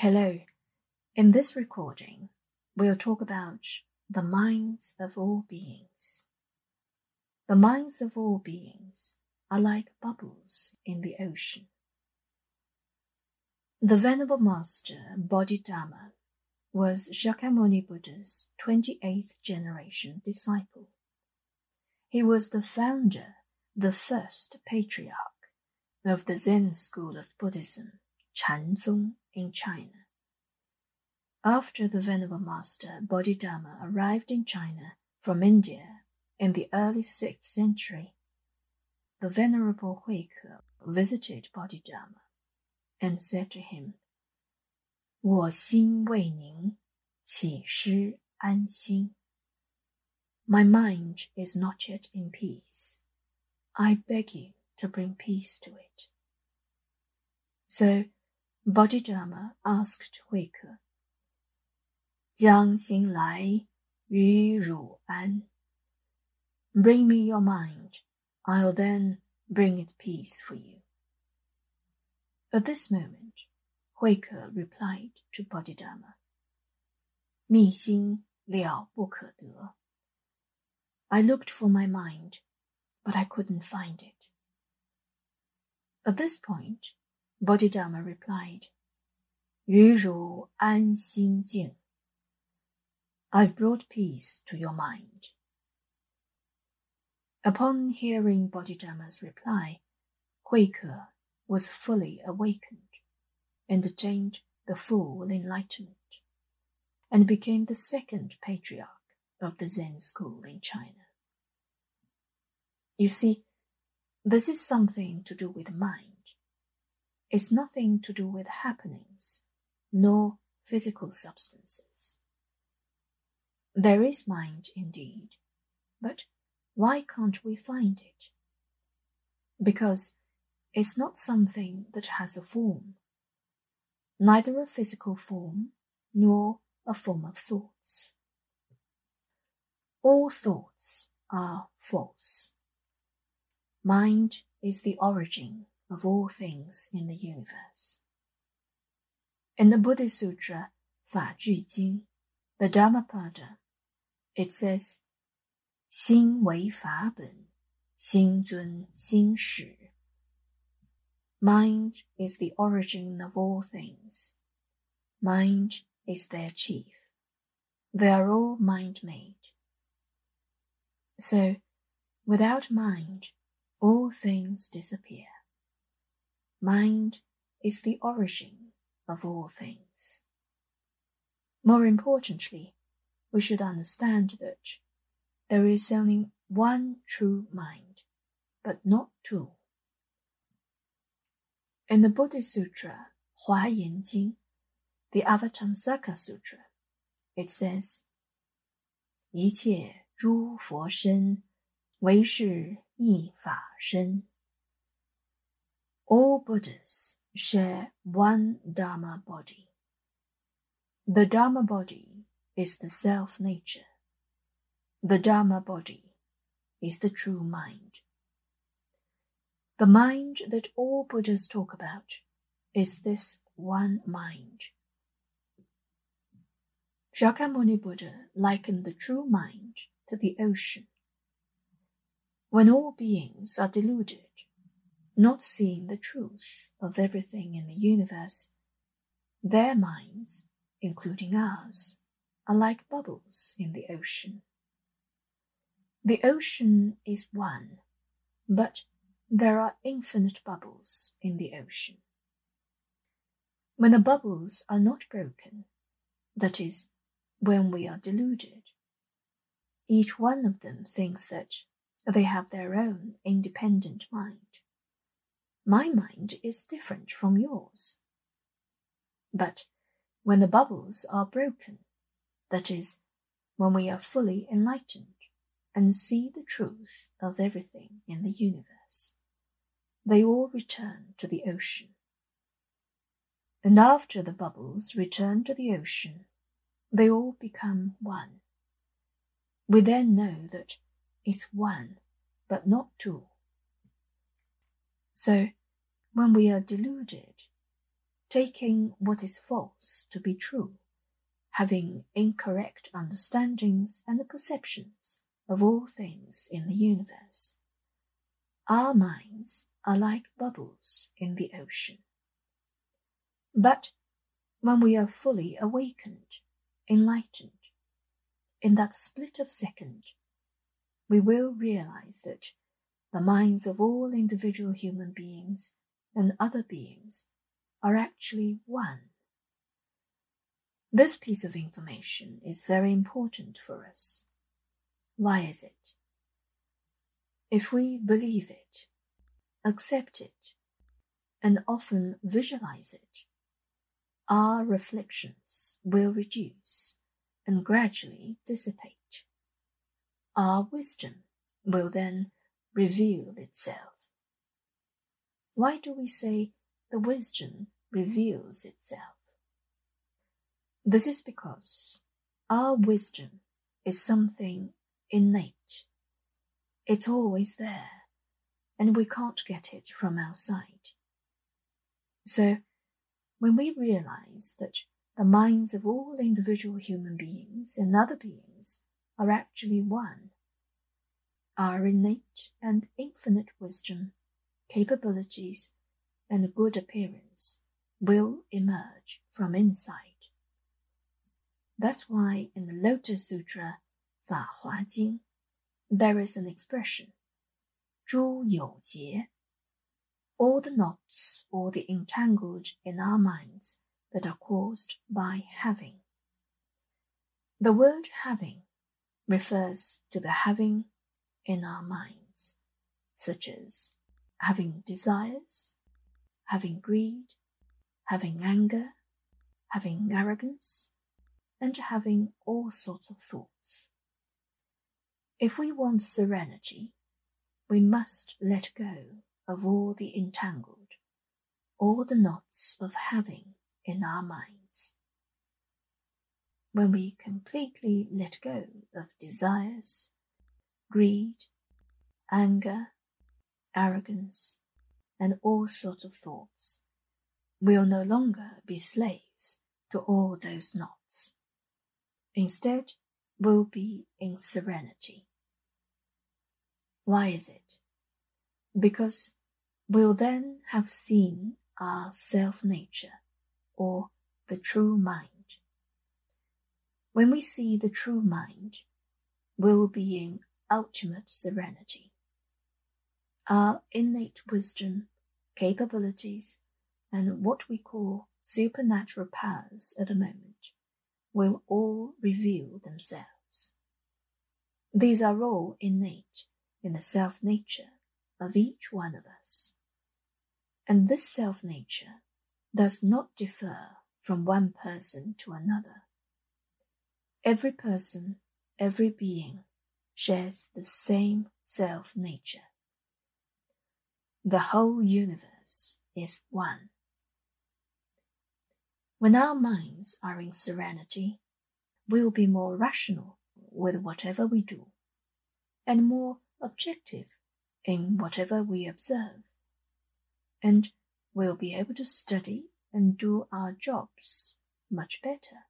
Hello. In this recording, we'll talk about the minds of all beings. The minds of all beings are like bubbles in the ocean. The Venerable Master Bodhidharma was Shakyamuni Buddha's 28th generation disciple. He was the founder, the first patriarch of the Zen school of Buddhism, Zong in China. After the Venerable Master Bodhidharma arrived in China from India in the early 6th century, the Venerable Huike visited Bodhidharma and said to him, 我心未宁，岂师安心? My mind is not yet in peace. I beg you to bring peace to it. So Bodhidharma asked Huike, 将心来与汝安. Bring me your mind, I'll then bring it peace for you. At this moment, Huike replied to Bodhidharma, 密心了不可得. I looked for my mind, but I couldn't find it. At this point, Bodhidharma replied, Yu An I've brought peace to your mind. Upon hearing Bodhidharma's reply, Huike was fully awakened, and attained the full enlightenment, and became the second patriarch of the Zen school in China. You see, this is something to do with mind it's nothing to do with happenings, nor physical substances. There is mind indeed, but why can't we find it? Because it's not something that has a form, neither a physical form nor a form of thoughts. All thoughts are false. Mind is the origin of all things in the universe. In the Buddhist sutra Fa Ju Jing, the Dhammapada, it says, 心为法本，心尊心始。Mind is the origin of all things. Mind is their chief. They are all mind made. So, without mind, all things disappear. Mind is the origin of all things. More importantly, we should understand that there is only one true mind, but not two. In the Buddhist sutra Hua Yan Jing, the Avatamsaka Sutra, it says, 一切诸佛身，唯是一法身。All Buddhas share one Dharma body. The Dharma body is the self nature. The Dharma body is the true mind. The mind that all Buddhas talk about is this one mind. Shakyamuni Buddha likened the true mind to the ocean. When all beings are deluded, not seeing the truth of everything in the universe, their minds, including ours, are like bubbles in the ocean. The ocean is one, but there are infinite bubbles in the ocean. When the bubbles are not broken, that is, when we are deluded, each one of them thinks that they have their own independent mind. My mind is different from yours. But when the bubbles are broken, that is, when we are fully enlightened and see the truth of everything in the universe, they all return to the ocean. And after the bubbles return to the ocean, they all become one. We then know that it's one, but not two. So, when we are deluded, taking what is false to be true, having incorrect understandings and perceptions of all things in the universe. Our minds are like bubbles in the ocean. But when we are fully awakened, enlightened, in that split of second, we will realize that the minds of all individual human beings and other beings are actually one. This piece of information is very important for us. Why is it? If we believe it, accept it, and often visualize it, our reflections will reduce and gradually dissipate. Our wisdom will then reveal itself. Why do we say the wisdom reveals itself? This is because our wisdom is something innate. It's always there, and we can't get it from outside. So, when we realize that the minds of all individual human beings and other beings are actually one, our innate and infinite wisdom, capabilities, and good appearance will emerge from inside. That's why in the Lotus Sutra, Fa Hua Jing, there is an expression, Zhu You Jie. All the knots or the entangled in our minds that are caused by having. The word having refers to the having in our minds, such as having desires, having greed, having anger, having arrogance, and having all sorts of thoughts. If we want serenity, we must let go of all the entangled, all the knots of having in our minds. When we completely let go of desires, greed, anger, arrogance, and all sorts of thoughts, we'll no longer be slaves to all those knots. Instead, we'll be in serenity. Why is it? Because we'll then have seen our self nature or the true mind. When we see the true mind, we'll be in ultimate serenity. Our innate wisdom, capabilities, and what we call supernatural powers at the moment will all reveal themselves. These are all innate in the self nature of each one of us. And this self nature does not differ from one person to another. Every person, every being shares the same self nature. The whole universe is one. When our minds are in serenity, we'll be more rational with whatever we do and more objective in whatever we observe. And we'll be able to study and do our jobs much better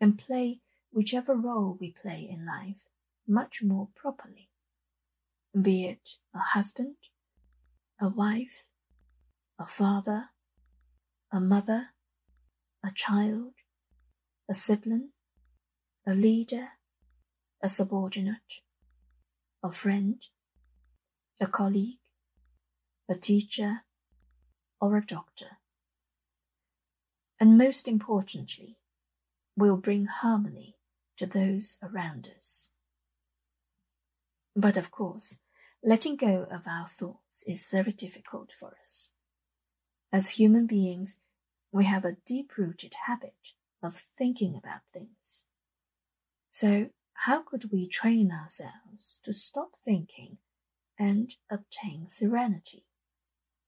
and play whichever role we play in life much more properly. Be it a husband, a wife, a father, a mother, a child, a sibling, a leader, a subordinate, a friend, a colleague, a teacher, or a doctor. And most importantly, will bring harmony to those around us. But of course, letting go of our thoughts is very difficult for us. As human beings, we have a deep rooted habit of thinking about things. So, how could we train ourselves to stop thinking and obtain serenity?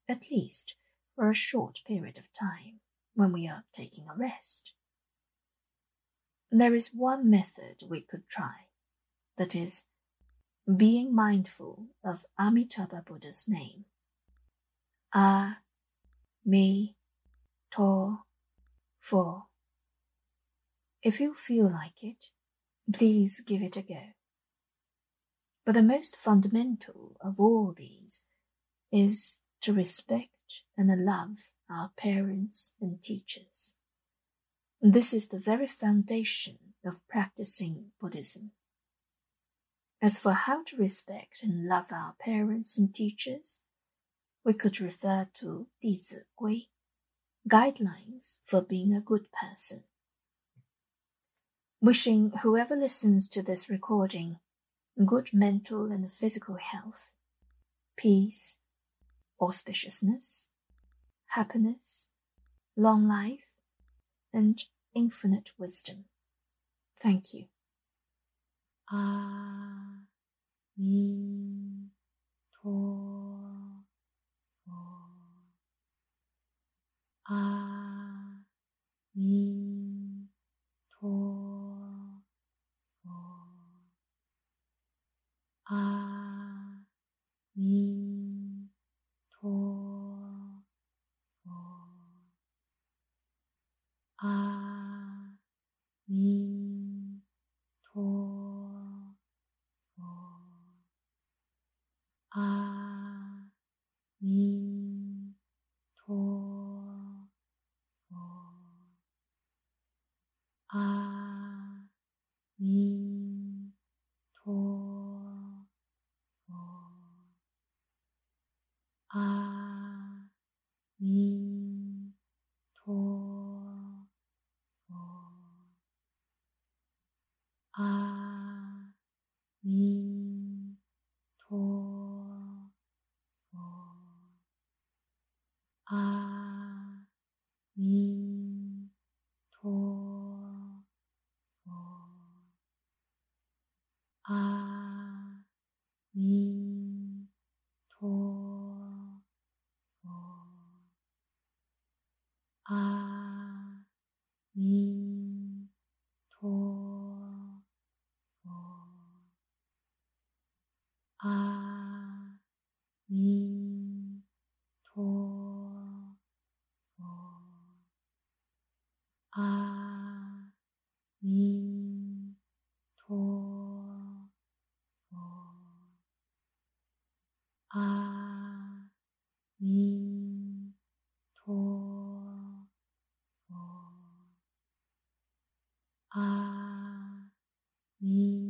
At least for a short period of time when we are taking a rest. There is one method we could try, that is, being mindful of Amitabha Buddha's name. Ah, me, to, for. If you feel like it, please give it a go. But the most fundamental of all these is to respect and love our parents and teachers. This is the very foundation of practicing Buddhism. As for how to respect and love our parents and teachers, we could refer to 弟子规, guidelines for being a good person. Wishing whoever listens to this recording good mental and physical health, peace, auspiciousness, happiness, long life, and infinite wisdom. Thank you. 阿 弥陀佛，阿弥陀佛，阿 아미도 아미도 아미도. 아. 아, 미, 도, 도. 아, Mm.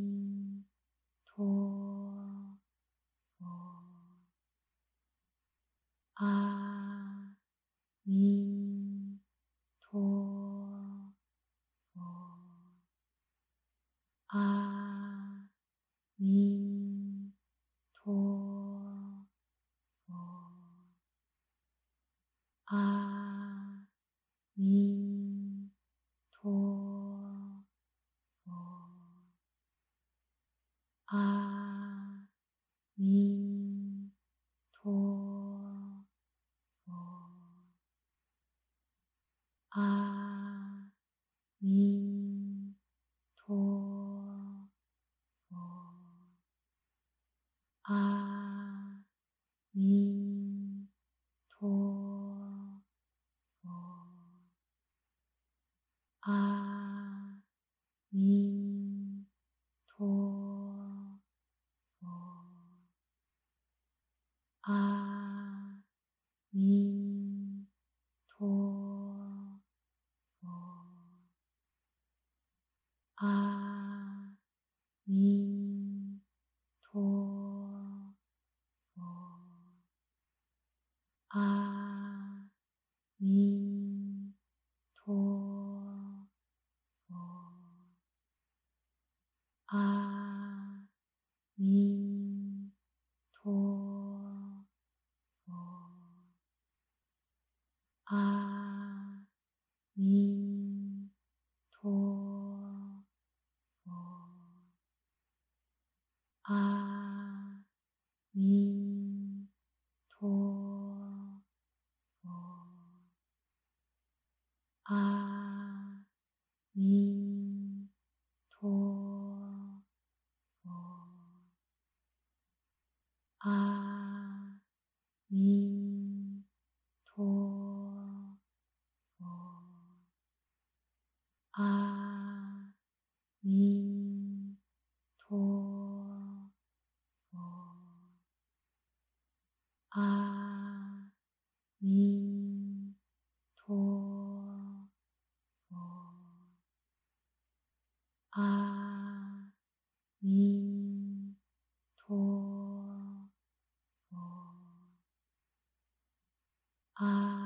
아. 阿弥啊啊。